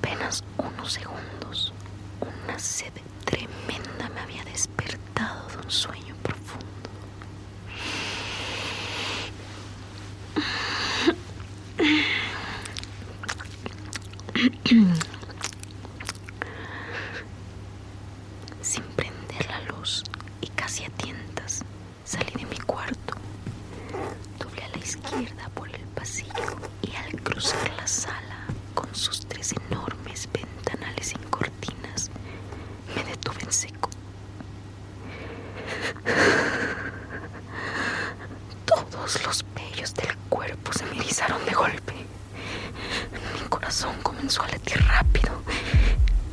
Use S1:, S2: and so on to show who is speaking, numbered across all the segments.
S1: apenas unos segundos, una sed tremenda me había despertado de un sueño profundo. Sin prender la luz y casi a tientas, salí de mi cuarto. Doblé a la izquierda por el pasillo y al cruzar la sala con sus tres enormes ventanales sin cortinas, me detuve en seco. Todos los vellos del cuerpo se me erizaron de golpe. Mi corazón comenzó a latir rápido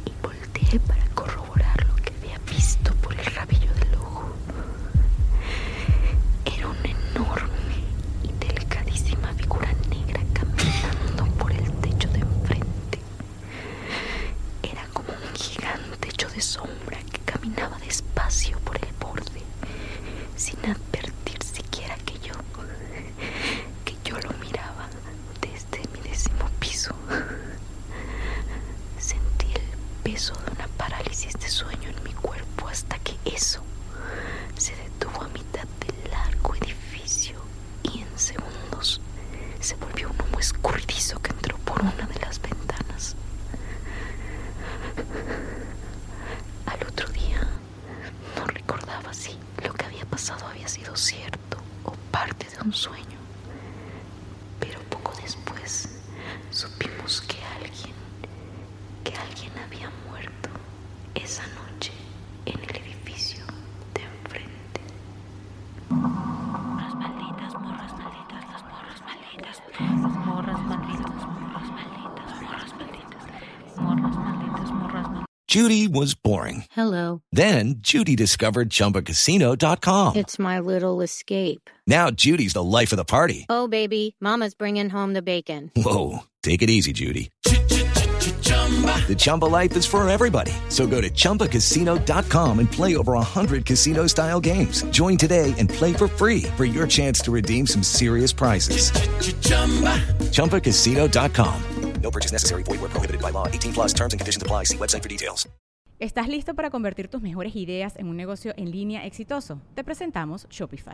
S1: y volteé para corroborar lo que había visto por el rabillo del ojo. Era una enorme y delicadísima figura negra caminando por el techo de enfrente. Era como un gigante hecho de sombra que caminaba despacio por el borde, sin advertir siquiera que yo, que yo lo miraba desde mi décimo piso. Sentí el peso de una parálisis de sueño en mi cuerpo hasta que eso se detuvo a mitad del largo edificio y en segundos se volvió un humo escurridizo que entró por una de las ventanas. Al otro día no recordaba si lo que había pasado había sido cierto o parte de un sueño, pero poco después supimos que alguien, que alguien había muerto esa noche en el edificio de enfrente. Morras malditas, morras malditas, las morras malditas, las morras malditas, morras malditas, morras malditas, morras malditas, morras malditas.
S2: Judy was boring.
S3: Hello.
S2: Then Judy discovered ChumbaCasino.com.
S3: It's my little escape.
S2: Now Judy's the life of the party.
S3: Oh, baby, Mama's bringing home the bacon.
S2: Whoa, take it easy, Judy. The Chumba life is for everybody. So go to ChumbaCasino.com and play over 100 casino style games. Join today and play for free for your chance to redeem some serious prizes. ChumbaCasino.com. No purchase necessary. Void where prohibited by law. 18 plus terms and conditions apply. See website for details.
S4: ¿Estás listo para convertir tus mejores ideas en un negocio en línea exitoso? Te presentamos Shopify.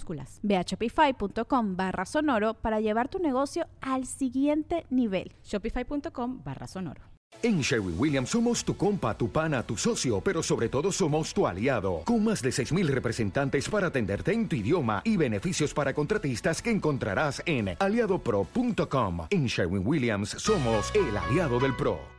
S4: minúsculas.
S5: Ve a shopify.com barra sonoro para llevar tu negocio al siguiente nivel.
S4: Shopify.com barra sonoro.
S6: En Sherwin Williams somos tu compa, tu pana, tu socio, pero sobre todo somos tu aliado, con más de 6.000 representantes para atenderte en tu idioma y beneficios para contratistas que encontrarás en aliadopro.com. En Sherwin Williams somos el aliado del PRO.